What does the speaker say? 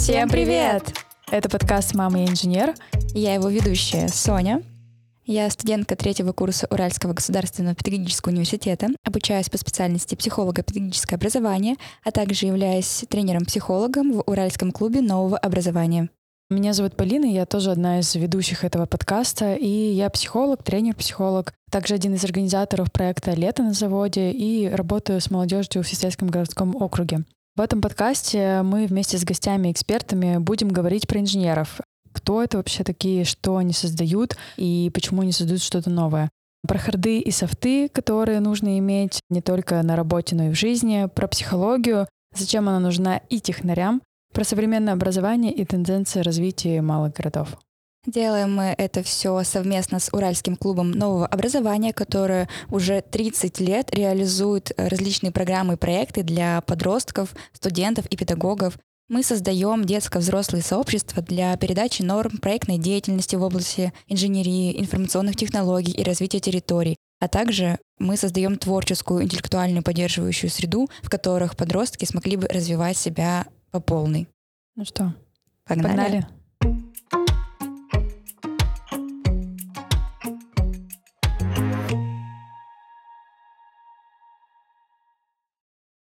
Всем привет! Это подкаст «Мама и инженер». Я его ведущая Соня. Я студентка третьего курса Уральского государственного педагогического университета, обучаюсь по специальности психолого-педагогическое образование, а также являюсь тренером-психологом в Уральском клубе нового образования. Меня зовут Полина, я тоже одна из ведущих этого подкаста, и я психолог, тренер-психолог, также один из организаторов проекта «Лето на заводе» и работаю с молодежью в Сестрельском городском округе. В этом подкасте мы вместе с гостями и экспертами будем говорить про инженеров. Кто это вообще такие, что они создают и почему они создают что-то новое. Про харды и софты, которые нужно иметь не только на работе, но и в жизни, про психологию, зачем она нужна и технарям, про современное образование и тенденции развития малых городов. Делаем мы это все совместно с Уральским клубом нового образования, которое уже 30 лет реализует различные программы и проекты для подростков, студентов и педагогов. Мы создаем детско-взрослые сообщества для передачи норм проектной деятельности в области инженерии, информационных технологий и развития территорий, а также мы создаем творческую, интеллектуальную поддерживающую среду, в которых подростки смогли бы развивать себя по полной. Ну что, погнали? погнали.